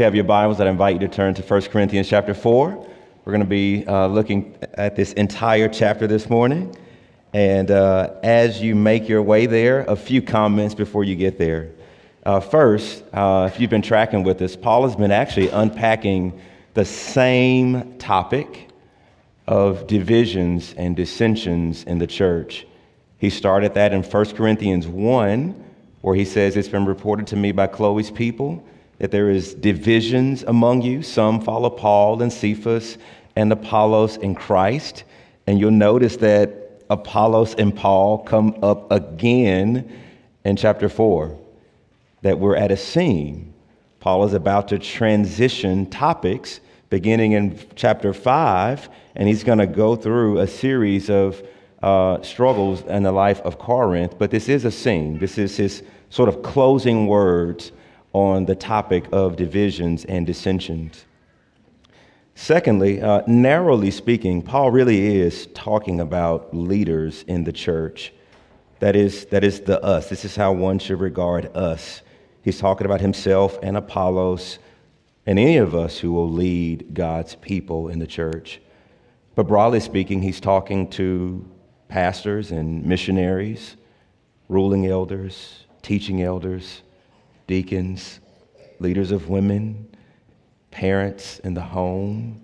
you have your Bibles, I'd invite you to turn to 1 Corinthians chapter 4. We're going to be uh, looking at this entire chapter this morning. And uh, as you make your way there, a few comments before you get there. Uh, first, uh, if you've been tracking with us, Paul has been actually unpacking the same topic of divisions and dissensions in the church. He started that in 1 Corinthians 1, where he says, It's been reported to me by Chloe's people that there is divisions among you. Some follow Paul and Cephas and Apollos in Christ. And you'll notice that Apollos and Paul come up again in chapter 4, that we're at a scene. Paul is about to transition topics beginning in chapter 5, and he's going to go through a series of uh, struggles in the life of Corinth. But this is a scene, this is his sort of closing words on the topic of divisions and dissensions. Secondly, uh, narrowly speaking, Paul really is talking about leaders in the church. That is, that is the us. This is how one should regard us. He's talking about himself and Apollos and any of us who will lead God's people in the church. But broadly speaking, he's talking to pastors and missionaries, ruling elders, teaching elders, deacons, leaders of women, parents in the home,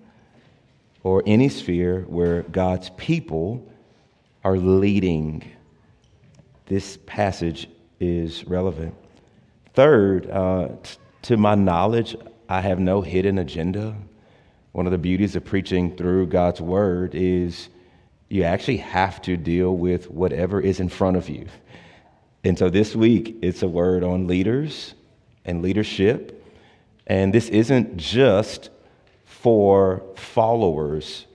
or any sphere where God's people are leading. This passage is relevant. Third, uh, t- to my knowledge, I have no hidden agenda. One of the beauties of preaching through God's word is you actually have to deal with whatever is in front of you. And so this week, it's a word on leaders and leadership. And this isn't just for followers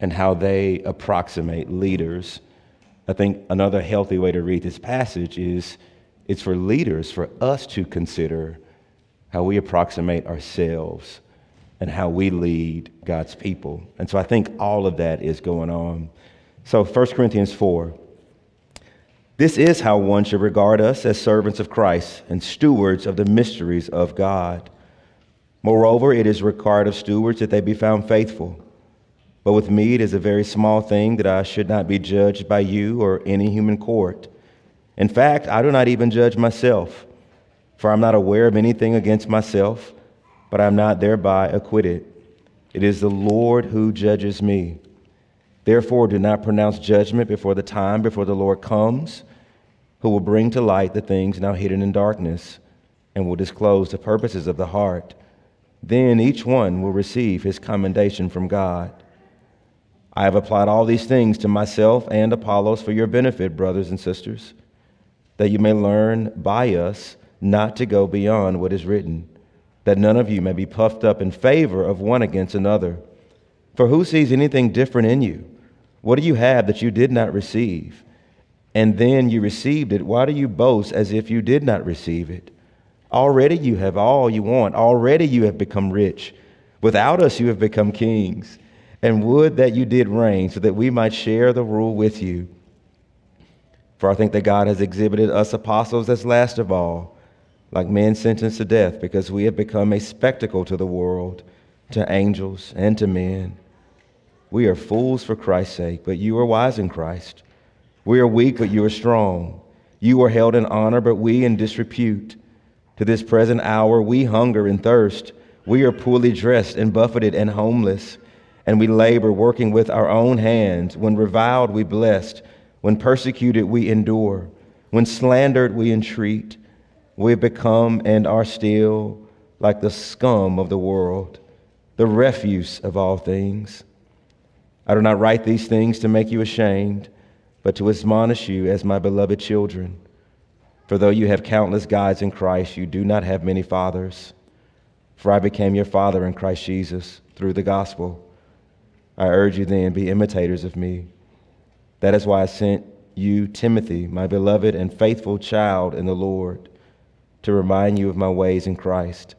and how they approximate leaders. I think another healthy way to read this passage is it's for leaders, for us to consider how we approximate ourselves and how we lead God's people. And so I think all of that is going on. So 1 Corinthians 4. This is how one should regard us as servants of Christ and stewards of the mysteries of God. Moreover, it is required of stewards that they be found faithful. But with me, it is a very small thing that I should not be judged by you or any human court. In fact, I do not even judge myself, for I'm not aware of anything against myself, but I'm not thereby acquitted. It is the Lord who judges me. Therefore, do not pronounce judgment before the time before the Lord comes who will bring to light the things now hidden in darkness and will disclose the purposes of the heart. Then each one will receive his commendation from God. I have applied all these things to myself and Apollos for your benefit, brothers and sisters, that you may learn by us not to go beyond what is written, that none of you may be puffed up in favor of one against another. For who sees anything different in you? What do you have that you did not receive? and then you received it, why do you boast as if you did not receive it? Already you have all you want. Already you have become rich. Without us, you have become kings. And would that you did reign so that we might share the rule with you. For I think that God has exhibited us apostles as last of all, like men sentenced to death, because we have become a spectacle to the world, to angels, and to men. We are fools for Christ's sake, but you are wise in Christ. We are weak, but you are strong. You are held in honor, but we in disrepute. To this present hour, we hunger and thirst. We are poorly dressed and buffeted and homeless. And we labor, working with our own hands. When reviled, we blessed. When persecuted, we endure. When slandered, we entreat. We have become and are still like the scum of the world, the refuse of all things. I do not write these things to make you ashamed but to admonish you as my beloved children. For though you have countless guides in Christ, you do not have many fathers. For I became your father in Christ Jesus through the gospel. I urge you then, be imitators of me. That is why I sent you, Timothy, my beloved and faithful child in the Lord, to remind you of my ways in Christ,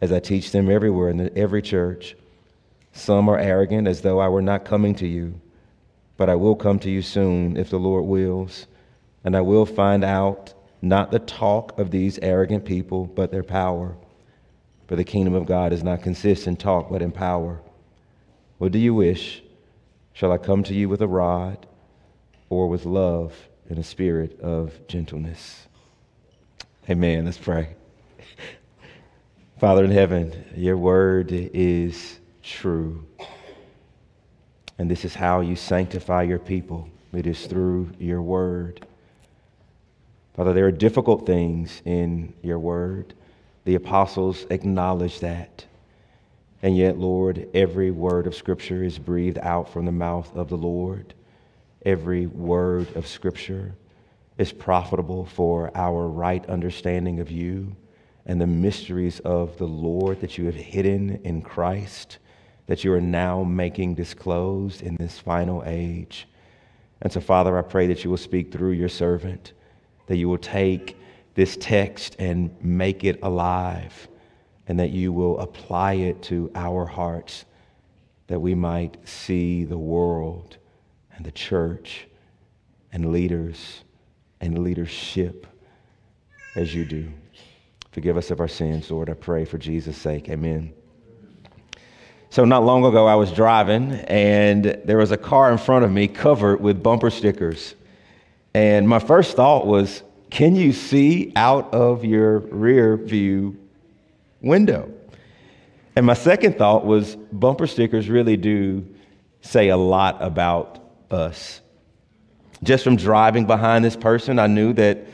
as I teach them everywhere in the, every church. Some are arrogant, as though I were not coming to you but I will come to you soon if the Lord wills, and I will find out not the talk of these arrogant people, but their power. For the kingdom of God does not consist in talk, but in power. What do you wish? Shall I come to you with a rod or with love and a spirit of gentleness? Amen. Let's pray. Father in heaven, your word is true. And this is how you sanctify your people. It is through your word. Father, there are difficult things in your word. The apostles acknowledge that. And yet, Lord, every word of Scripture is breathed out from the mouth of the Lord. Every word of Scripture is profitable for our right understanding of you and the mysteries of the Lord that you have hidden in Christ, that you are now making disclosed in this final age. And so, Father, I pray that you will speak through your servant that you will take this text and make it alive, and that you will apply it to our hearts, that we might see the world and the church and leaders and leadership as you do. Forgive us of our sins, Lord, I pray for Jesus' sake. Amen. So, not long ago, I was driving, and there was a car in front of me covered with bumper stickers. And my first thought was, can you see out of your rear view window? And my second thought was, bumper stickers really do say a lot about us. Just from driving behind this person, I knew that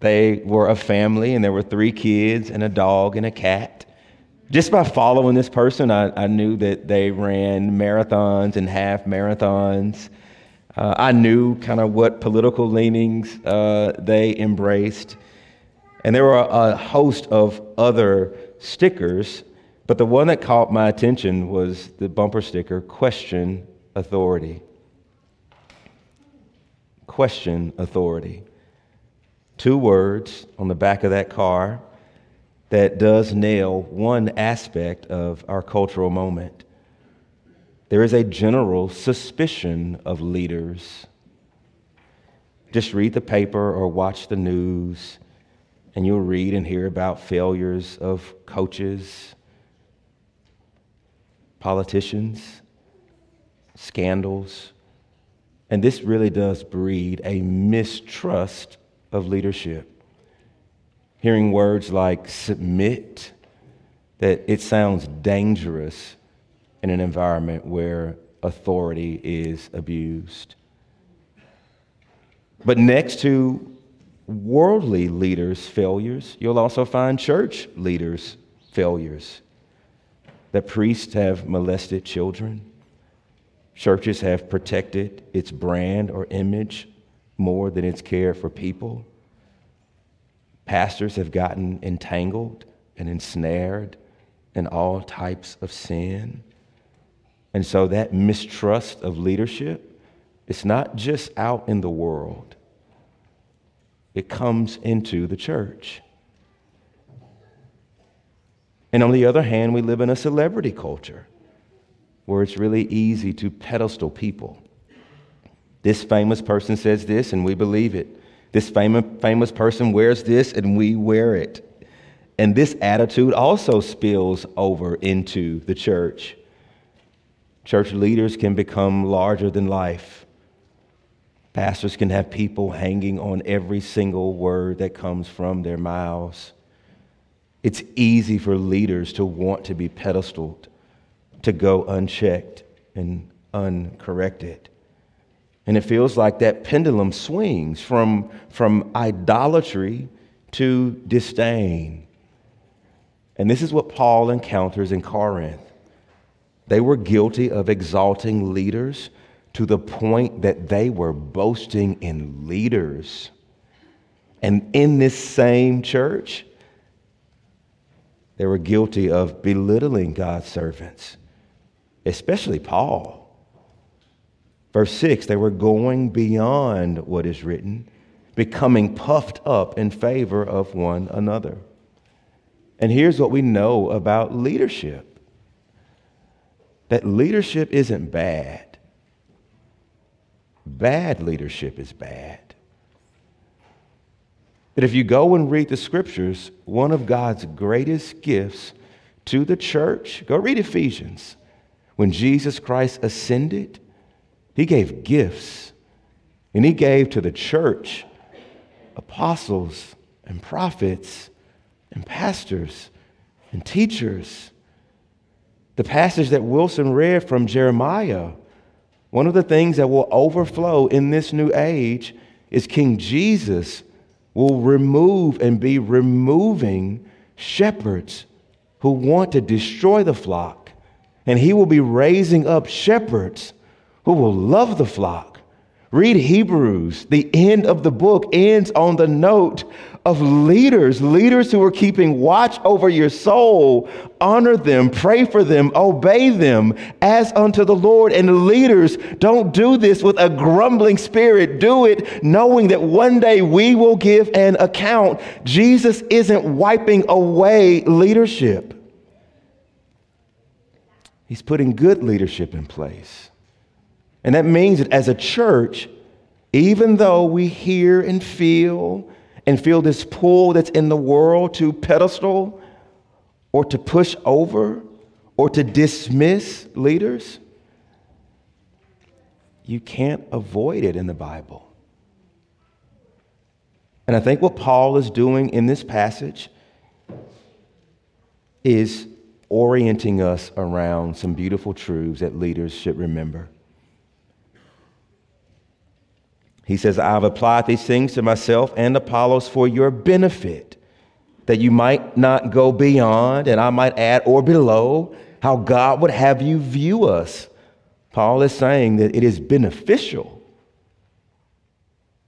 they were a family and there were three kids and a dog and a cat. Just by following this person, I, I knew that they ran marathons and half marathons. Uh, I knew kind of what political leanings uh, they embraced. And there were a host of other stickers, but the one that caught my attention was the bumper sticker question authority. Question authority. Two words on the back of that car that does nail one aspect of our cultural moment. There is a general suspicion of leaders. Just read the paper or watch the news, and you'll read and hear about failures of coaches, politicians, scandals. And this really does breed a mistrust of leadership. Hearing words like submit, that it sounds dangerous in an environment where authority is abused. But next to worldly leaders' failures, you'll also find church leaders' failures. That priests have molested children, churches have protected its brand or image more than its care for people. Pastors have gotten entangled and ensnared in all types of sin. And so that mistrust of leadership, it's not just out in the world, it comes into the church. And on the other hand, we live in a celebrity culture where it's really easy to pedestal people. This famous person says this, and we believe it. This famous, famous person wears this, and we wear it. And this attitude also spills over into the church. Church leaders can become larger than life. Pastors can have people hanging on every single word that comes from their mouths. It's easy for leaders to want to be pedestaled, to go unchecked and uncorrected. And it feels like that pendulum swings from, from idolatry to disdain. And this is what Paul encounters in Corinth. They were guilty of exalting leaders to the point that they were boasting in leaders. And in this same church, they were guilty of belittling God's servants, especially Paul. Verse 6 they were going beyond what is written, becoming puffed up in favor of one another. And here's what we know about leadership that leadership isn't bad. Bad leadership is bad. That if you go and read the scriptures, one of God's greatest gifts to the church. Go read Ephesians. When Jesus Christ ascended, he gave gifts, and he gave to the church apostles and prophets and pastors and teachers. The passage that Wilson read from Jeremiah, one of the things that will overflow in this new age is King Jesus will remove and be removing shepherds who want to destroy the flock. And he will be raising up shepherds who will love the flock Read Hebrews. The end of the book ends on the note of leaders, leaders who are keeping watch over your soul. Honor them, pray for them, obey them as unto the Lord. And leaders, don't do this with a grumbling spirit. Do it knowing that one day we will give an account. Jesus isn't wiping away leadership, He's putting good leadership in place. And that means that as a church, even though we hear and feel and feel this pull that's in the world to pedestal or to push over or to dismiss leaders, you can't avoid it in the Bible. And I think what Paul is doing in this passage is orienting us around some beautiful truths that leaders should remember. He says, I've applied these things to myself and Apollos for your benefit, that you might not go beyond, and I might add, or below, how God would have you view us. Paul is saying that it is beneficial.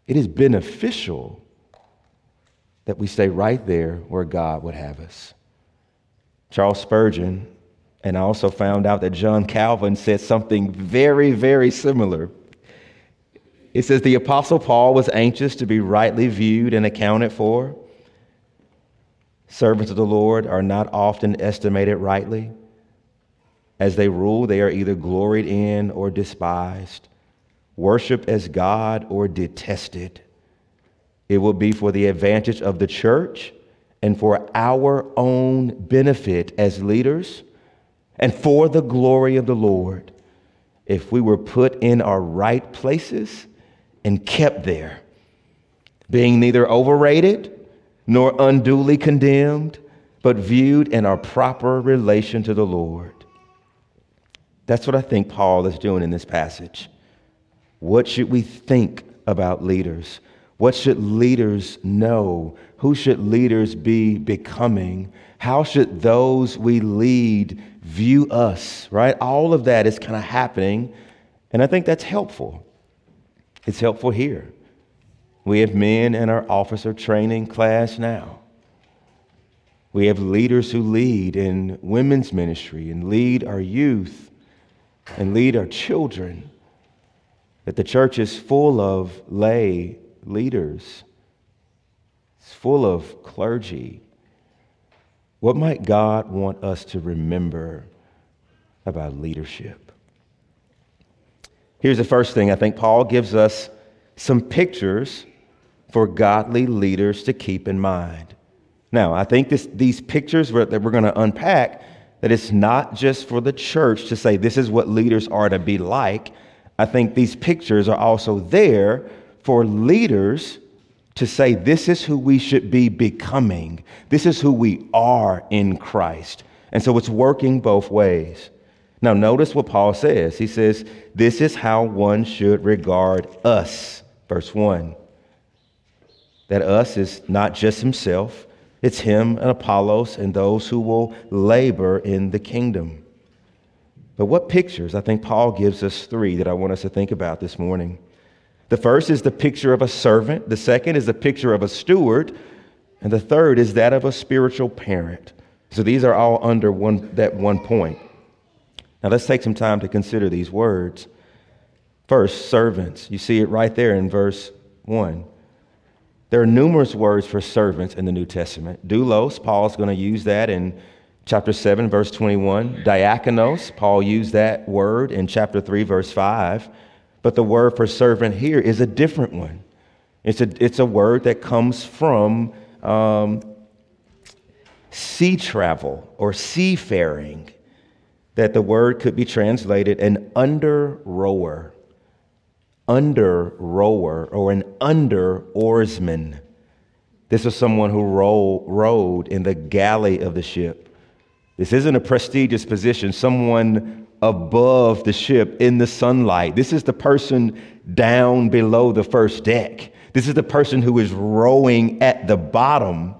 It is beneficial that we stay right there where God would have us. Charles Spurgeon, and I also found out that John Calvin said something very, very similar. It says the Apostle Paul was anxious to be rightly viewed and accounted for. Servants of the Lord are not often estimated rightly. As they rule, they are either gloried in or despised, worshiped as God or detested. It will be for the advantage of the church and for our own benefit as leaders and for the glory of the Lord if we were put in our right places and kept there, being neither overrated nor unduly condemned, but viewed in our proper relation to the Lord. That's what I think Paul is doing in this passage. What should we think about leaders? What should leaders know? Who should leaders be becoming? How should those we lead view us, right? All of that is kind of happening, and I think that's helpful. It's helpful here. We have men in our officer training class now. We have leaders who lead in women's ministry and lead our youth and lead our children. That the church is full of lay leaders, it's full of clergy. What might God want us to remember about leadership? Here's the first thing I think Paul gives us some pictures for godly leaders to keep in mind. Now, I think this, these pictures that we're going to unpack, that it's not just for the church to say this is what leaders are to be like. I think these pictures are also there for leaders to say this is who we should be becoming. This is who we are in Christ. And so it's working both ways. Now, notice what Paul says. He says, This is how one should regard us. Verse 1. That us is not just himself, it's him and Apollos and those who will labor in the kingdom. But what pictures? I think Paul gives us three that I want us to think about this morning. The first is the picture of a servant, the second is the picture of a steward, and the third is that of a spiritual parent. So these are all under one, that one point. Now let's take some time to consider these words. First, servants. You see it right there in verse 1. There are numerous words for servants in the New Testament. Doulos, Paul's going to use that in chapter 7, verse 21. Diakonos, Paul used that word in chapter 3, verse 5. But the word for servant here is a different one. It's a, it's a word that comes from um, sea travel or seafaring, that the word could be translated an under rower, under rower, or an under oarsman. This was someone who row, rowed in the galley of the ship. This isn't a prestigious position, someone above the ship in the sunlight. This is the person down below the first deck. This is the person who is rowing at the bottom,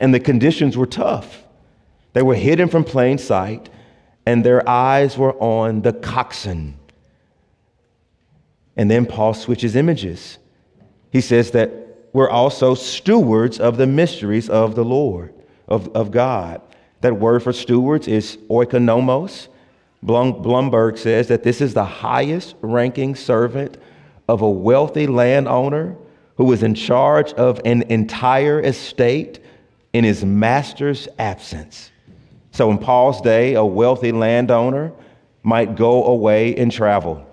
and the conditions were tough. They were hidden from plain sight, and their eyes were on the coxswain. And then Paul switches images. He says that we're also stewards of the mysteries of the Lord, of, of God. That word for stewards is oikonomos. Blum, Blomberg says that this is the highest ranking servant of a wealthy landowner who was in charge of an entire estate in his master's absence. So, in Paul's day, a wealthy landowner might go away and travel.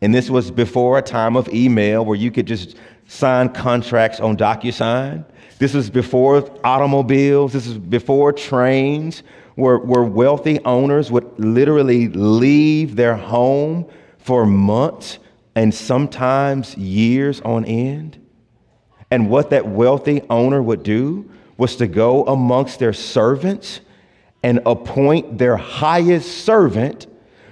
And this was before a time of email where you could just sign contracts on DocuSign. This was before automobiles. This is before trains, where, where wealthy owners would literally leave their home for months and sometimes years on end. And what that wealthy owner would do was to go amongst their servants and appoint their highest servant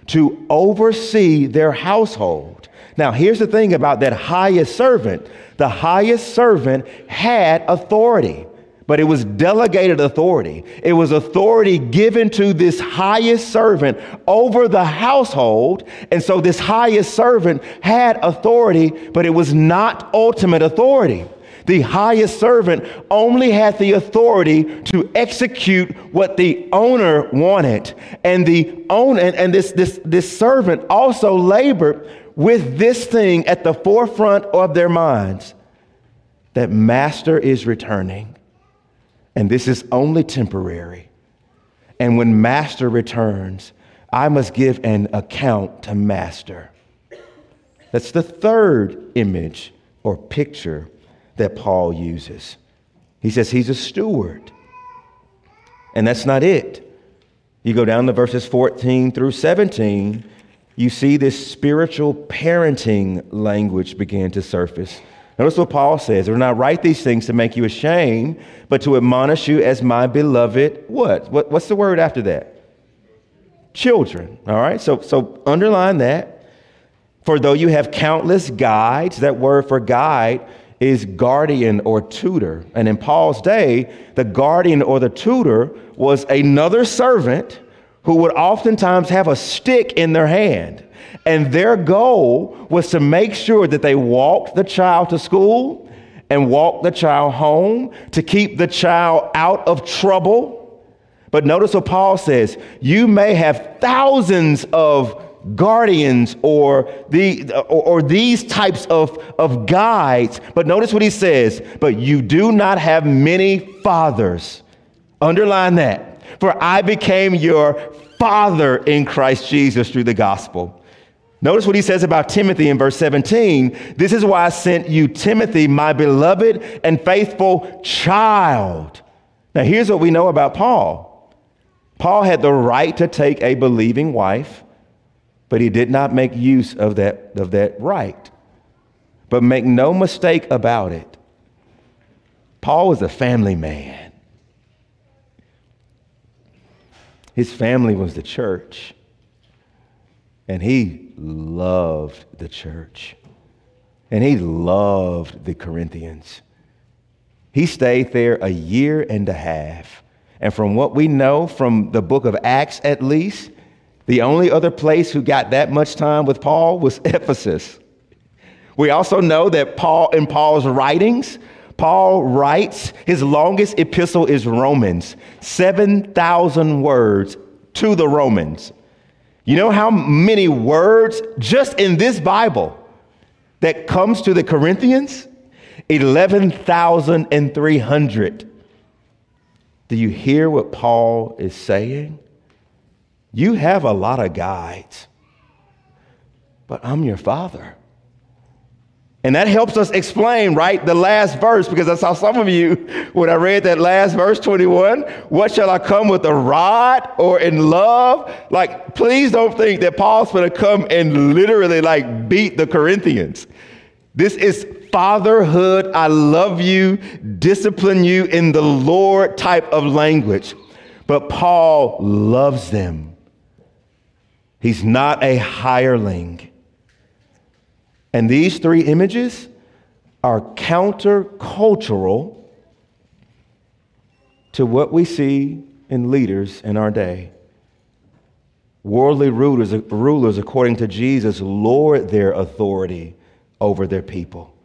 to oversee their household. Now, here's the thing about that highest servant the highest servant had authority but it was delegated authority. It was authority given to this highest servant over the household. And so this highest servant had authority, but it was not ultimate authority. The highest servant only had the authority to execute what the owner wanted. And the owner and this, this, this servant also labored with this thing at the forefront of their minds that master is returning and this is only temporary. And when master returns, I must give an account to master. That's the third image or picture that Paul uses. He says he's a steward. And that's not it. You go down to verses 14 through 17, you see this spiritual parenting language begin to surface. Notice what Paul says. I do not write these things to make you ashamed, but to admonish you as my beloved what? what what's the word after that? Children. All right. So so underline that. For though you have countless guides, that word for guide is guardian or tutor. And in Paul's day, the guardian or the tutor was another servant who would oftentimes have a stick in their hand. And their goal was to make sure that they walked the child to school and walked the child home to keep the child out of trouble. But notice what Paul says you may have thousands of guardians or, the, or, or, these types of, of guides. But notice what he says, but you do not have many fathers. Underline that. For I became your father in Christ Jesus through the gospel. Notice what he says about Timothy in verse 17. This is why I sent you Timothy, my beloved and faithful child. Now, here's what we know about Paul Paul had the right to take a believing wife, but he did not make use of that, of that right. But make no mistake about it, Paul was a family man. His family was the church. And he loved the church. And he loved the Corinthians. He stayed there a year and a half. And from what we know from the book of Acts, at least, the only other place who got that much time with Paul was Ephesus. We also know that Paul, in Paul's writings, Paul writes, his longest epistle is Romans, 7,000 words to the Romans. You know how many words just in this Bible that comes to the Corinthians? 11,300. Do you hear what Paul is saying? You have a lot of guides, but I'm your father. And that helps us explain, right, the last verse, because I saw some of you when I read that last verse 21. What shall I come with a rod or in love? Like, please don't think that Paul's to come and literally like beat the Corinthians. This is fatherhood, I love you, discipline you in the Lord type of language. But Paul loves them. He's not a hireling. And these three images are countercultural to what we see in leaders in our day. Worldly rulers, rulers, according to Jesus, lord their authority over their people.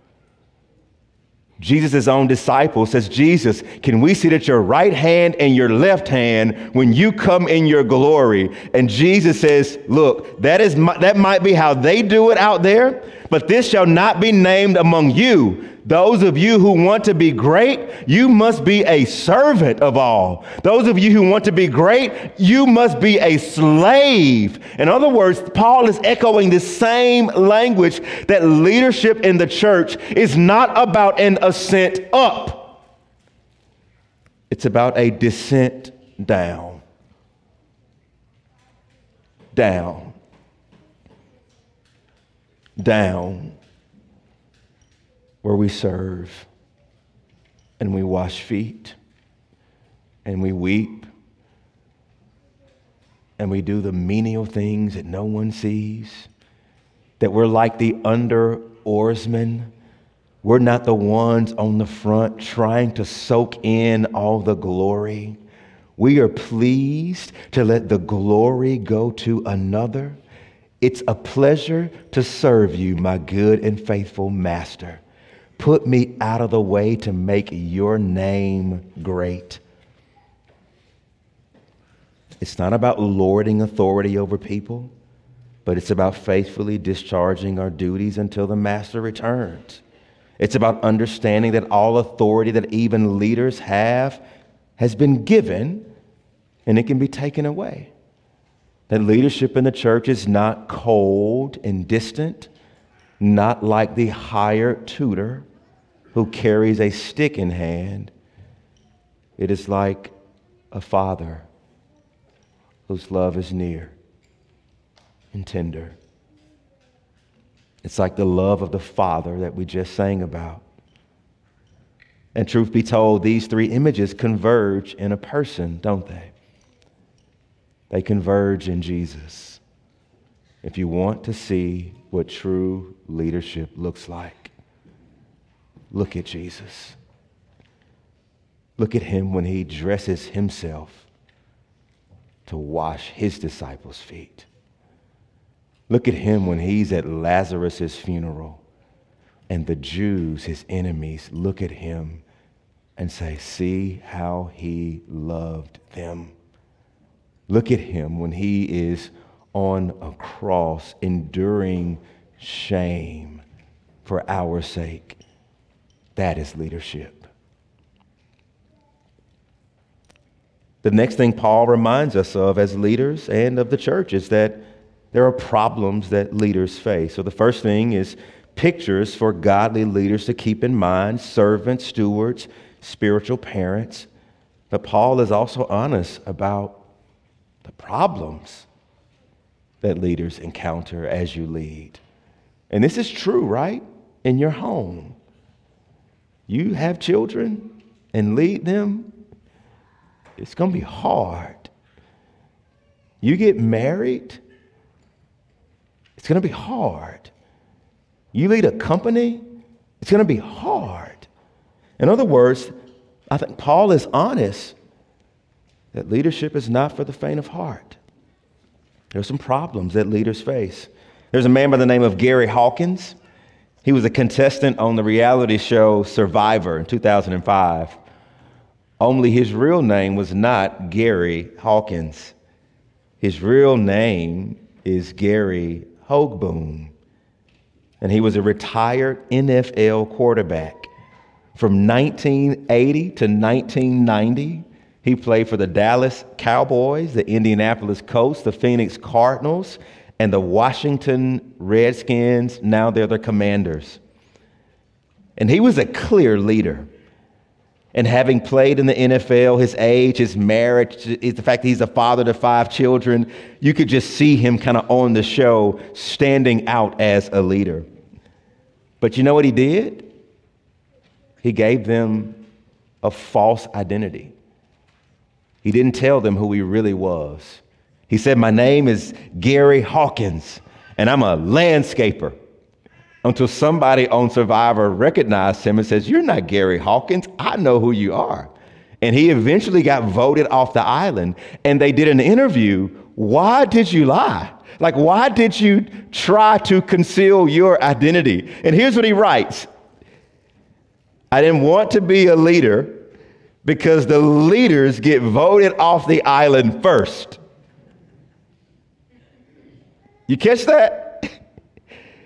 Jesus' own disciple says, Jesus, can we sit at your right hand and your left hand when you come in your glory? And Jesus says, Look, that, is, that might be how they do it out there, but this shall not be named among you. Those of you who want to be great, you must be a servant of all. Those of you who want to be great, you must be a slave. In other words, Paul is echoing the same language that leadership in the church is not about an ascent up, it's about a descent down. Down. Down where we serve and we wash feet and we weep and we do the menial things that no one sees, that we're like the under oarsmen. We're not the ones on the front trying to soak in all the glory. We are pleased to let the glory go to another. It's a pleasure to serve you, my good and faithful master. Put me out of the way to make your name great. It's not about lording authority over people, but it's about faithfully discharging our duties until the master returns. It's about understanding that all authority that even leaders have has been given and it can be taken away. That leadership in the church is not cold and distant, not like the hired tutor, who carries a stick in hand, it is like a father whose love is near and tender. It's like the love of the Father that we just sang about. And truth be told, these three images converge in a person, don't they? They converge in Jesus. If you want to see what true leadership looks like, Look at Jesus. Look at him when he dresses himself to wash his disciples' feet. Look at him when he's at Lazarus' funeral and the Jews, his enemies, look at him and say, See how he loved them. Look at him when he is on a cross, enduring shame for our sake. That is leadership. The next thing Paul reminds us of as leaders and of the church is that there are problems that leaders face. So the first thing is pictures for godly leaders to keep in mind servants, stewards, spiritual parents. But Paul is also honest about the problems that leaders encounter as you lead. And this is true, right? In your home, you have children and lead them, it's going to be hard. You get married, it's going to be hard. You lead a company, it's going to be hard. In other words, I think Paul is honest that leadership is not for the faint of heart. There are some problems that leaders face. There's a man by the name of Gary Hawkins. He was a contestant on the reality show Survivor in 2005. Only his real name was not Gary Hawkins. His real name is Gary Hogeboom. And he was a retired NFL quarterback. From 1980 to 1990, he played for the Dallas Cowboys, the Indianapolis Colts, the Phoenix Cardinals, and the Washington Redskins, now they're the commanders. And he was a clear leader. And having played in the NFL, his age, his marriage, the fact that he's a father to five children, you could just see him kind of on the show standing out as a leader. But you know what he did? He gave them a false identity. He didn't tell them who he really was. He said, My name is Gary Hawkins, and I'm a landscaper until somebody on Survivor recognized him and says, You're not Gary Hawkins. I know who you are. And he eventually got voted off the island. And they did an interview. Why did you lie? Like, why did you try to conceal your identity? And here's what he writes I didn't want to be a leader because the leaders get voted off the island first. You catch that?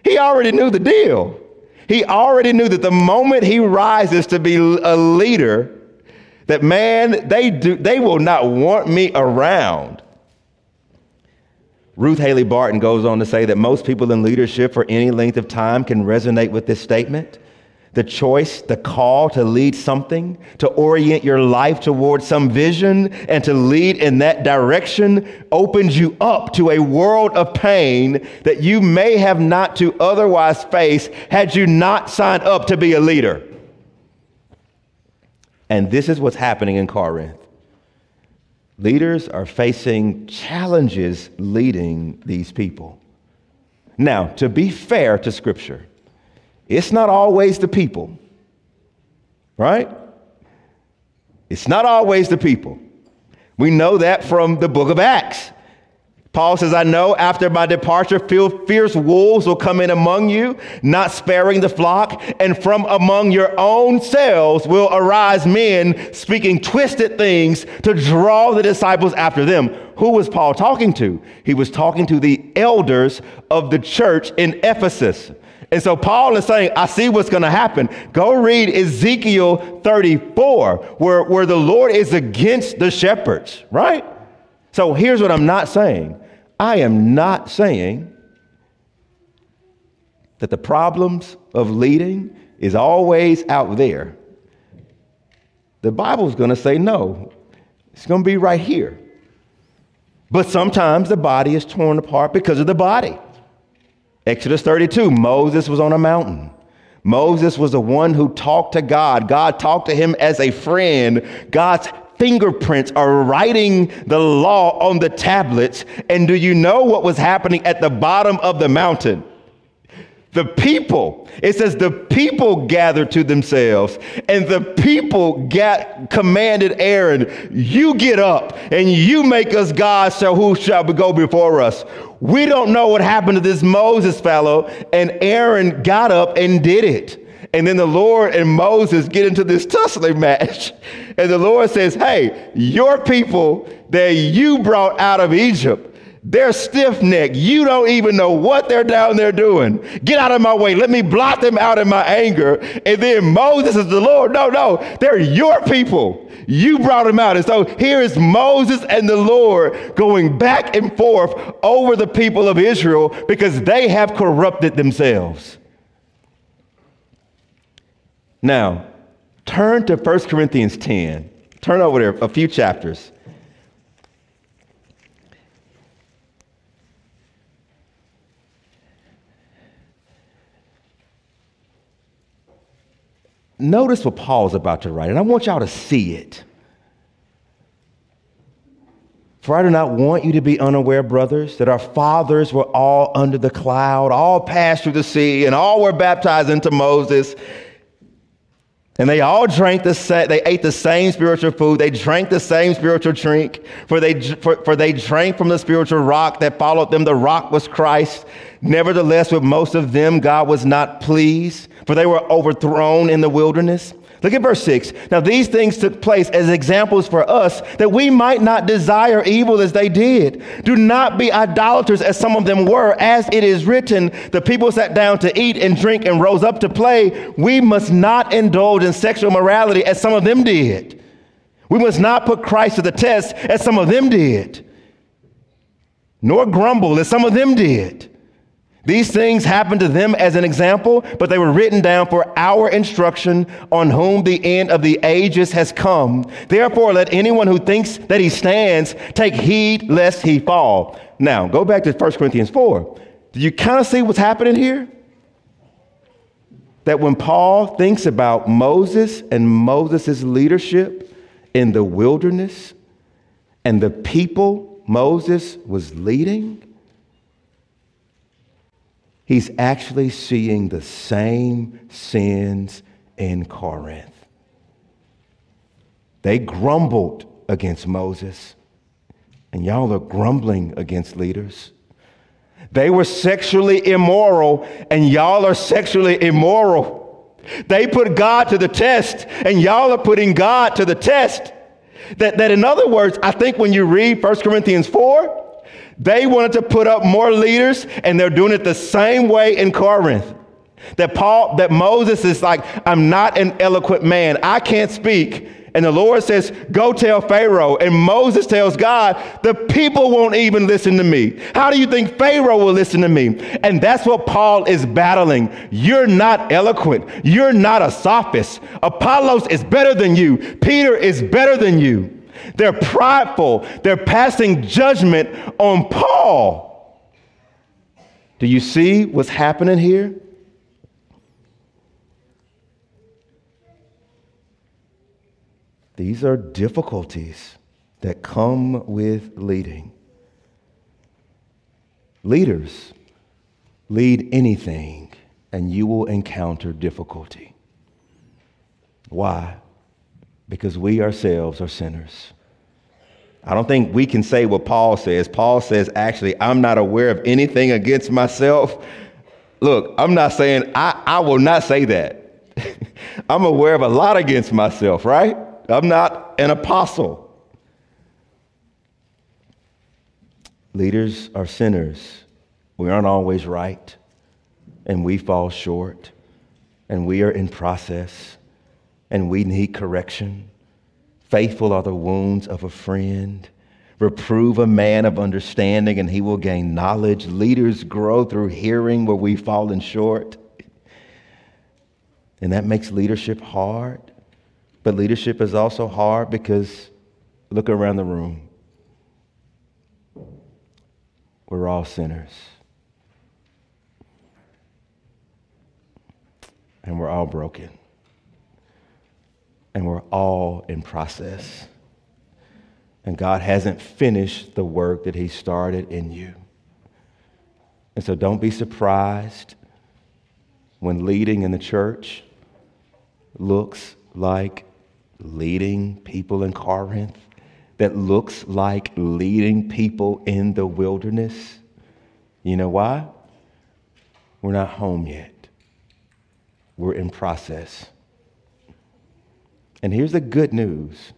He already knew the deal. He already knew that the moment he rises to be a leader, that man, they do they will not want me around. Ruth Haley Barton goes on to say that most people in leadership for any length of time can resonate with this statement the choice, the call to lead something, to orient your life towards some vision, and to lead in that direction opens you up to a world of pain that you may have not to otherwise face had you not signed up to be a leader. And this is what's happening in Corinth. Leaders are facing challenges leading these people. Now, to be fair to Scripture, it's not always the people, right? It's not always the people. We know that from the book of Acts. Paul says, I know after my departure, fierce wolves will come in among you, not sparing the flock, and from among your own selves will arise men speaking twisted things to draw the disciples after them. Who was Paul talking to? He was talking to the elders of the church in Ephesus. And so Paul is saying, I see what's going to happen. Go read Ezekiel 34, where, where the Lord is against the shepherds, right? So here's what I'm not saying I am not saying that the problems of leading is always out there. The Bible's going to say no, it's going to be right here. But sometimes the body is torn apart because of the body. Exodus 32, Moses was on a mountain. Moses was the one who talked to God. God talked to him as a friend. God's fingerprints are writing the law on the tablets. And do you know what was happening at the bottom of the mountain? The people, it says the people gathered to themselves, and the people got commanded Aaron, you get up and you make us gods, so who shall go before us? We don't know what happened to this Moses fellow, and Aaron got up and did it. And then the Lord and Moses get into this tussling match. And the Lord says, Hey, your people that you brought out of Egypt, they're stiff necked. You don't even know what they're down there doing. Get out of my way. Let me blot them out in my anger. And then Moses is the Lord. No, no, they're your people. You brought them out. And so here is Moses and the Lord going back and forth over the people of Israel because they have corrupted themselves. Now, turn to 1 Corinthians 10. Turn over there a few chapters. Notice what Paul's about to write, and I want y'all to see it. For I do not want you to be unaware, brothers, that our fathers were all under the cloud, all passed through the sea, and all were baptized into Moses. And they all drank the same, they ate the same spiritual food. They drank the same spiritual drink, for they, for, for they drank from the spiritual rock that followed them. The rock was Christ. Nevertheless, with most of them, God was not pleased, for they were overthrown in the wilderness. Look at verse 6. Now, these things took place as examples for us that we might not desire evil as they did. Do not be idolaters as some of them were, as it is written, the people sat down to eat and drink and rose up to play. We must not indulge in sexual morality as some of them did. We must not put Christ to the test as some of them did, nor grumble as some of them did. These things happened to them as an example, but they were written down for our instruction on whom the end of the ages has come. Therefore, let anyone who thinks that he stands take heed lest he fall. Now, go back to 1 Corinthians 4. Do you kind of see what's happening here? That when Paul thinks about Moses and Moses' leadership in the wilderness and the people Moses was leading, he's actually seeing the same sins in Corinth. They grumbled against Moses, and y'all are grumbling against leaders. They were sexually immoral, and y'all are sexually immoral. They put God to the test, and y'all are putting God to the test. That, that in other words, I think when you read 1 Corinthians 4, they wanted to put up more leaders, and they're doing it the same way in Corinth. That Paul, that Moses is like, I'm not an eloquent man. I can't speak. And the Lord says, Go tell Pharaoh. And Moses tells God, The people won't even listen to me. How do you think Pharaoh will listen to me? And that's what Paul is battling. You're not eloquent. You're not a sophist. Apollos is better than you. Peter is better than you. They're prideful. They're passing judgment on Paul. Do you see what's happening here? These are difficulties that come with leading. Leaders lead anything, and you will encounter difficulty. Why? Because we ourselves are sinners. I don't think we can say what Paul says. Paul says, actually, I'm not aware of anything against myself. Look, I'm not saying, I, I will not say that. I'm aware of a lot against myself, right? I'm not an apostle. Leaders are sinners. We aren't always right, and we fall short, and we are in process, and we need correction. Faithful are the wounds of a friend. Reprove a man of understanding, and he will gain knowledge. Leaders grow through hearing where we've fallen short. And that makes leadership hard. But leadership is also hard because look around the room. We're all sinners. And we're all broken. And we're all in process. And God hasn't finished the work that He started in you. And so don't be surprised when leading in the church looks like leading people in Corinth, that looks like leading people in the wilderness. You know why? We're not home yet. We're in process. And here's the good news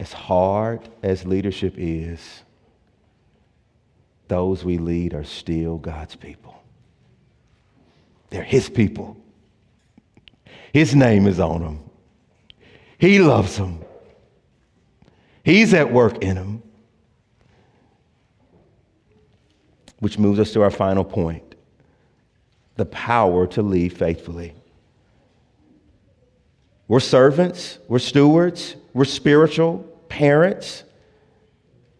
as hard as leadership is, those we lead are still God's people. They're His people. His name is on them. He loves them. He's at work in them. Which moves us to our final point the power to lead faithfully. We're servants, we're stewards, we're spiritual parents,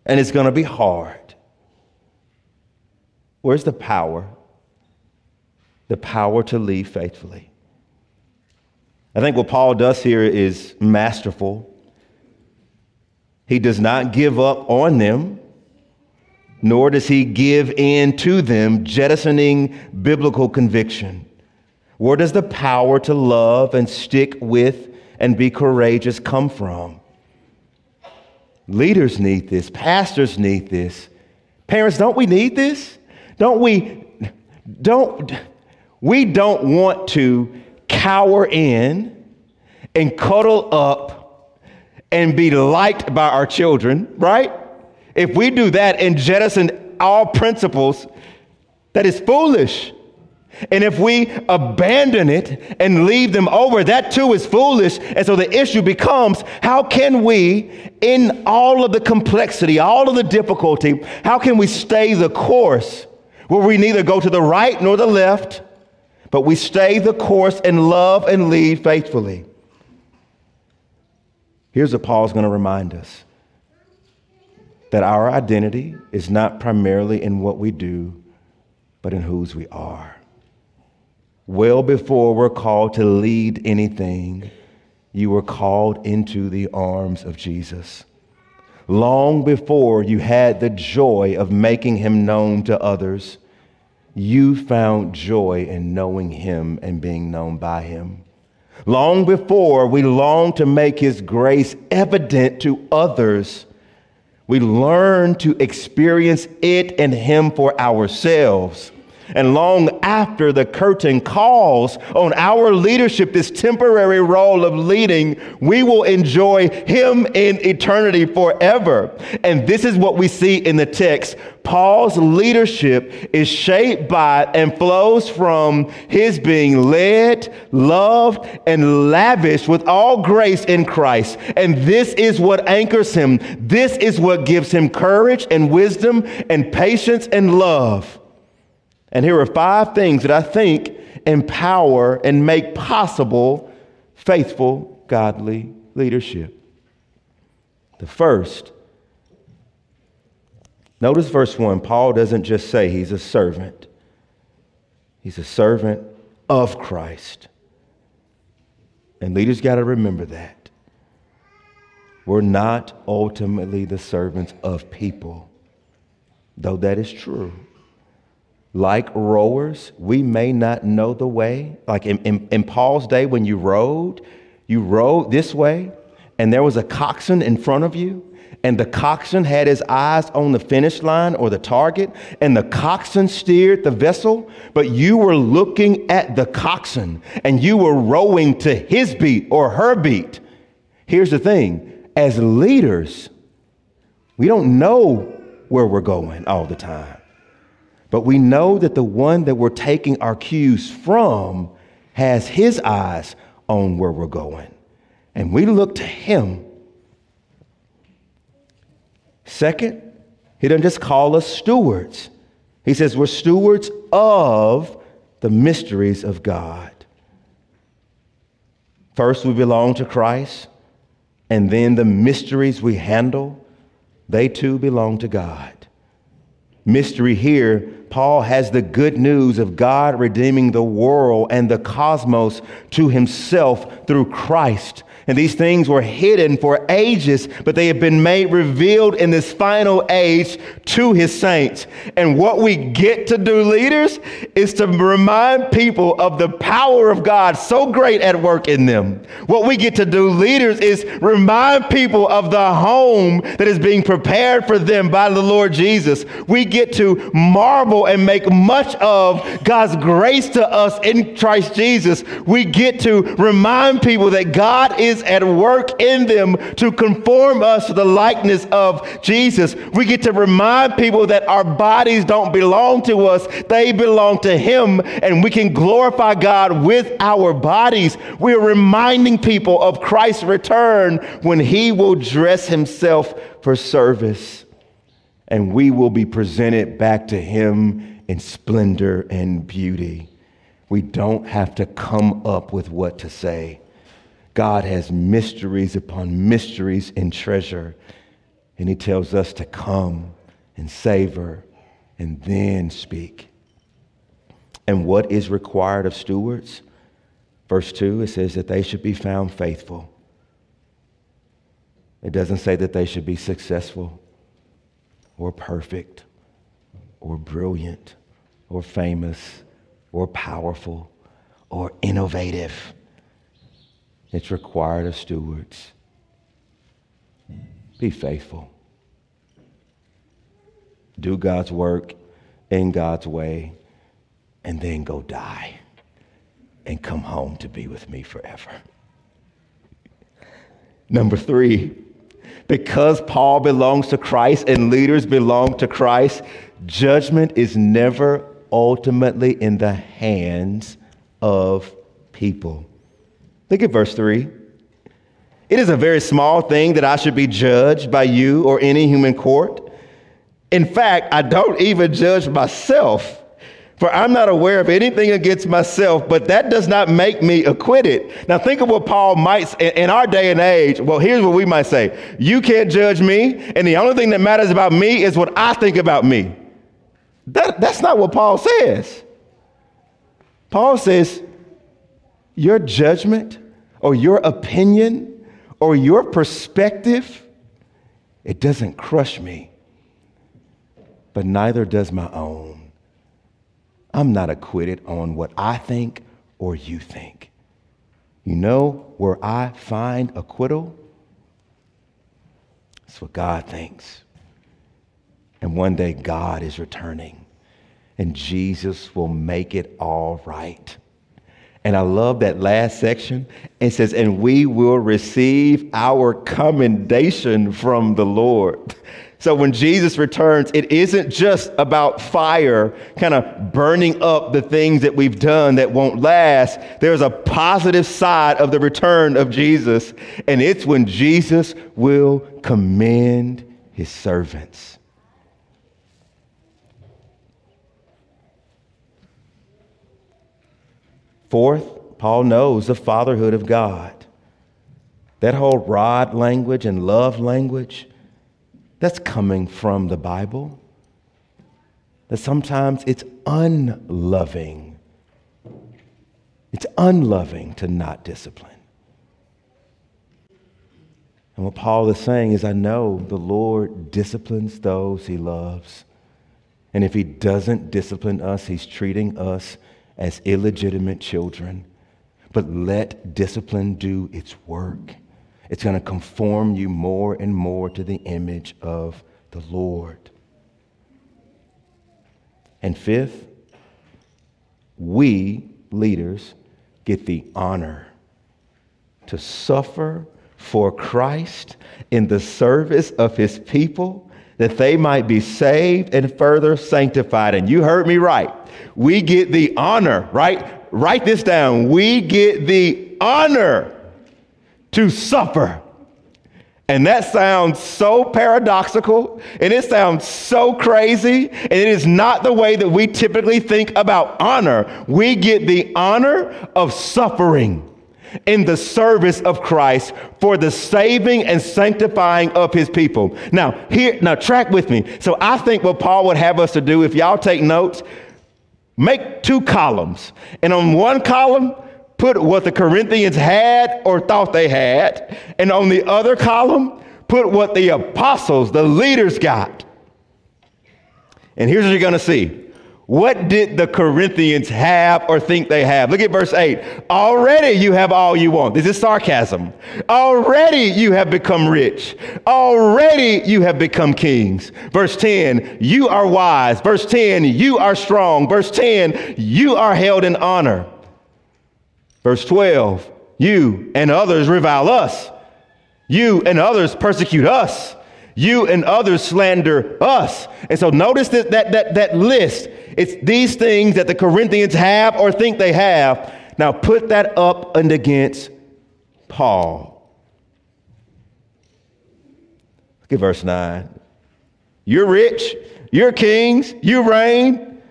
and it's going to be hard. Where's the power? The power to lead faithfully. I think what Paul does here is masterful. He does not give up on them, nor does he give in to them, jettisoning biblical conviction. Where does the power to love and stick with and be courageous come from? Leaders need this, pastors need this. Parents, don't we need this? Don't we don't we don't want to cower in and cuddle up and be liked by our children, right? If we do that and jettison all principles, that is foolish. And if we abandon it and leave them over, that too is foolish. And so the issue becomes how can we, in all of the complexity, all of the difficulty, how can we stay the course where we neither go to the right nor the left, but we stay the course and love and lead faithfully. Here's what Paul's going to remind us that our identity is not primarily in what we do, but in whose we are. Well before we're called to lead anything, you were called into the arms of Jesus. Long before you had the joy of making him known to others, you found joy in knowing him and being known by him. Long before we longed to make his grace evident to others, we learned to experience it and him for ourselves. And long after the curtain calls on our leadership, this temporary role of leading, we will enjoy Him in eternity forever. And this is what we see in the text. Paul's leadership is shaped by and flows from his being led, loved, and lavished with all grace in Christ. And this is what anchors him. This is what gives him courage and wisdom and patience and love. And here are five things that I think empower and make possible faithful, godly leadership. The first, notice verse 1. Paul doesn't just say he's a servant, he's a servant of Christ. And leaders got to remember that. We're not ultimately the servants of people, though that is true like rowers, we may not know the way. Like in, in, in, Paul's day, when you rowed, you rowed this way, and there was a coxswain in front of you, and the coxswain had his eyes on the finish line or the target, and the coxswain steered the vessel, but you were looking at the coxswain, and you were rowing to his beat or her beat. Here's the thing as leaders, we don't know where we're going all the time. But we know that the one that we're taking our cues from has his eyes on where we're going. And we look to him. Second, he doesn't just call us stewards. He says we're stewards of the mysteries of God. First, we belong to Christ, and then the mysteries we handle, they too belong to God. Mystery here Paul has the good news of God redeeming the world and the cosmos to himself through Christ. And these things were hidden for ages, but they have been made revealed in this final age to his saints. And what we get to do, leaders, is to remind people of the power of God so great at work in them. What we get to do, leaders, is remind people of the home that is being prepared for them by the Lord Jesus. We get to marvel and make much of God's grace to us in Christ Jesus. We get to remind people that God is is at work in them to conform us to the likeness of Jesus. We get to remind people that our bodies don't belong to us, they belong to Him, and we can glorify God with our bodies. We're reminding people of Christ's return when He will dress Himself for service, and we will be presented back to Him in splendor and beauty. We don't have to come up with what to say. God has mysteries upon mysteries and treasure. And he tells us to come and savor and then speak. And what is required of stewards? Verse 2, it says that they should be found faithful. It doesn't say that they should be successful or perfect or brilliant or famous or powerful or innovative. It's required of stewards. Be faithful. Do God's work in God's way, and then go die and come home to be with me forever. Number three, because Paul belongs to Christ and leaders belong to Christ, judgment is never ultimately in the hands of people. Look at verse 3. It is a very small thing that I should be judged by you or any human court. In fact, I don't even judge myself. For I'm not aware of anything against myself, but that does not make me acquitted. Now, think of what Paul might, in our day and age, well, here's what we might say You can't judge me, and the only thing that matters about me is what I think about me. That, that's not what Paul says. Paul says, Your judgment or your opinion or your perspective, it doesn't crush me, but neither does my own. I'm not acquitted on what I think or you think. You know where I find acquittal? It's what God thinks. And one day God is returning, and Jesus will make it all right. And I love that last section. It says, and we will receive our commendation from the Lord. So when Jesus returns, it isn't just about fire kind of burning up the things that we've done that won't last. There's a positive side of the return of Jesus, and it's when Jesus will commend his servants. Fourth, Paul knows the fatherhood of God. That whole rod language and love language that's coming from the Bible. That sometimes it's unloving. It's unloving to not discipline. And what Paul is saying is, I know the Lord disciplines those he loves. And if he doesn't discipline us, he's treating us as illegitimate children. But let discipline do its work. It's going to conform you more and more to the image of the Lord. And fifth, we leaders get the honor to suffer for Christ in the service of his people that they might be saved and further sanctified. And you heard me right. We get the honor, right? Write this down. We get the honor to suffer. And that sounds so paradoxical and it sounds so crazy. And it is not the way that we typically think about honor. We get the honor of suffering in the service of Christ for the saving and sanctifying of his people. Now, here, now track with me. So I think what Paul would have us to do, if y'all take notes, make two columns. And on one column, put what the Corinthians had or thought they had. And on the other column, put what the apostles, the leaders got. And here's what you're going to see. What did the Corinthians have or think they have? Look at verse 8. Already you have all you want. This is sarcasm. Already you have become rich. Already you have become kings. Verse 10, you are wise. Verse 10, you are strong. Verse 10, you are held in honor. Verse 12, you and others revile us. You and others persecute us. You and others slander us. And so notice that, that, that, that list. It's these things that the Corinthians have or think they have. Now put that up and against Paul. Look at verse 9. You're rich, you're kings, you reign,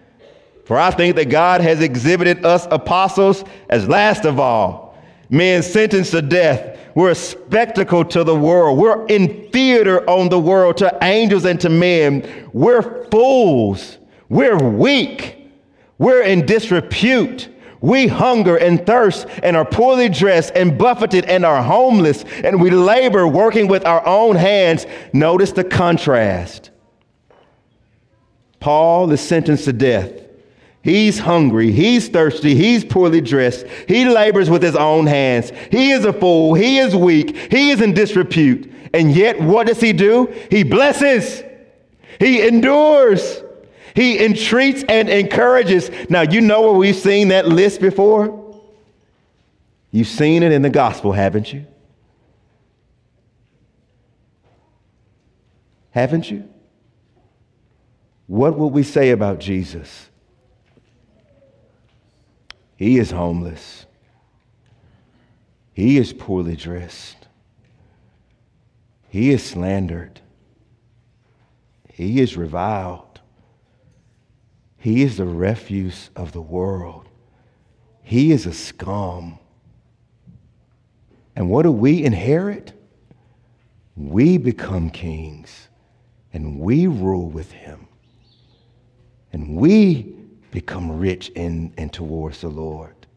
for I think that God has exhibited us apostles as last of all, men sentenced to death. We're a spectacle to the world. We're in theater on the world to angels and to men. We're fools. We're weak. We're in disrepute. We hunger and thirst and are poorly dressed and buffeted and are homeless and we labor working with our own hands. Notice the contrast. Paul is sentenced to death. He's hungry. He's thirsty. He's poorly dressed. He labors with his own hands. He is a fool. He is weak. He is in disrepute. And yet, what does he do? He blesses. He endures. He entreats and encourages. Now, you know where we've seen that list before? You've seen it in the gospel, haven't you? Haven't you? What will we say about Jesus? He is homeless. He is poorly dressed. He is slandered. he is reviled. He is the refuse of the world. He is a scum. And what do we inherit? We become kings and we rule with him. And we become rich in and towards the Lord.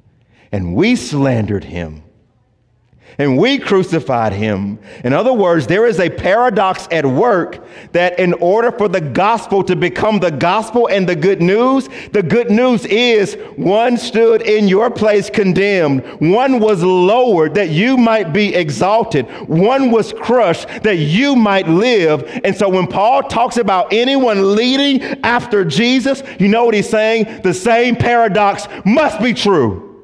And we slandered him and we crucified him. In other words, there is a paradox at work that in order for the gospel to become the gospel and the good news, the good news is one stood in your place condemned, one was lowered that you might be exalted, one was crushed that you might live. And so when Paul talks about anyone leading after Jesus, you know what he's saying? The same paradox must be true.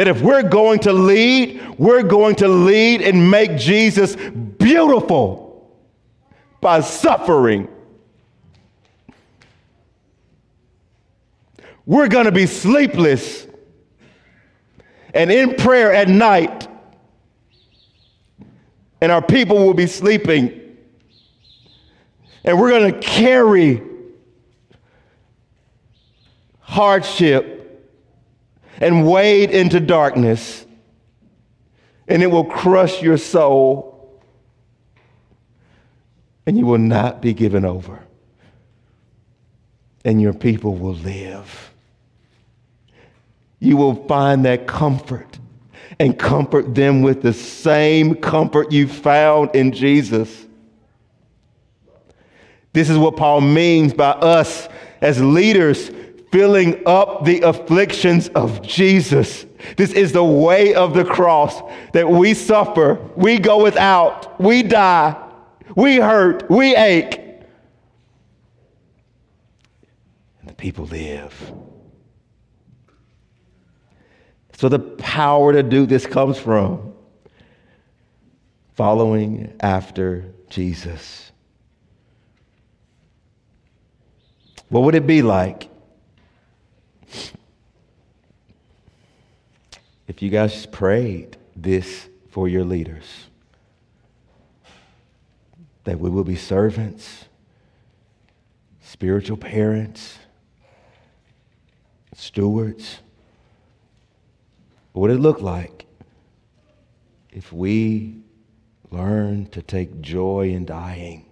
That if we're going to lead, we're going to lead and make Jesus beautiful by suffering. We're going to be sleepless and in prayer at night, and our people will be sleeping. And we're going to carry hardship and wade into darkness, and it will crush your soul, and you will not be given over, and your people will live. You will find that comfort and comfort them with the same comfort you found in Jesus. This is what Paul means by us as leaders filling up the afflictions of Jesus. This is the way of the cross that we suffer, we go without, we die, we hurt, we ache. And the people live. So the power to do this comes from following after Jesus. What would it be like if you guys prayed this for your leaders, that we will be servants, spiritual parents, stewards, what would it look like if we learn to take joy in dying?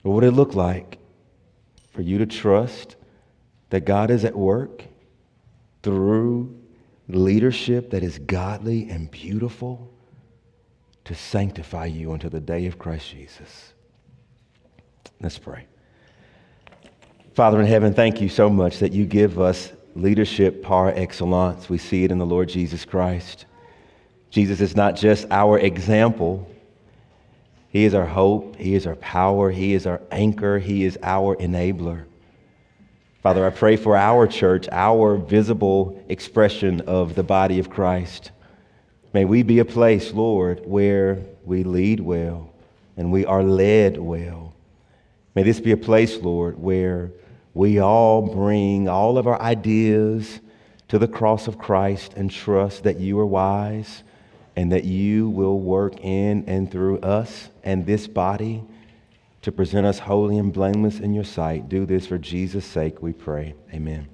What would it look like for you to trust that God is at work through leadership that is godly and beautiful to sanctify you until the day of Christ Jesus. Let's pray. Father in heaven, thank you so much that you give us leadership par excellence. We see it in the Lord Jesus Christ. Jesus is not just our example, He is our hope, He is our power, He is our anchor, He is our enabler. Father, I pray for our church, our visible expression of the body of Christ. May we be a place, Lord, where we lead well and we are led well. May this be a place, Lord, where we all bring all of our ideas to the cross of Christ and trust that you are wise and that you will work in and through us and this body to present us holy and blameless in your sight. Do this for Jesus' sake, we pray. Amen.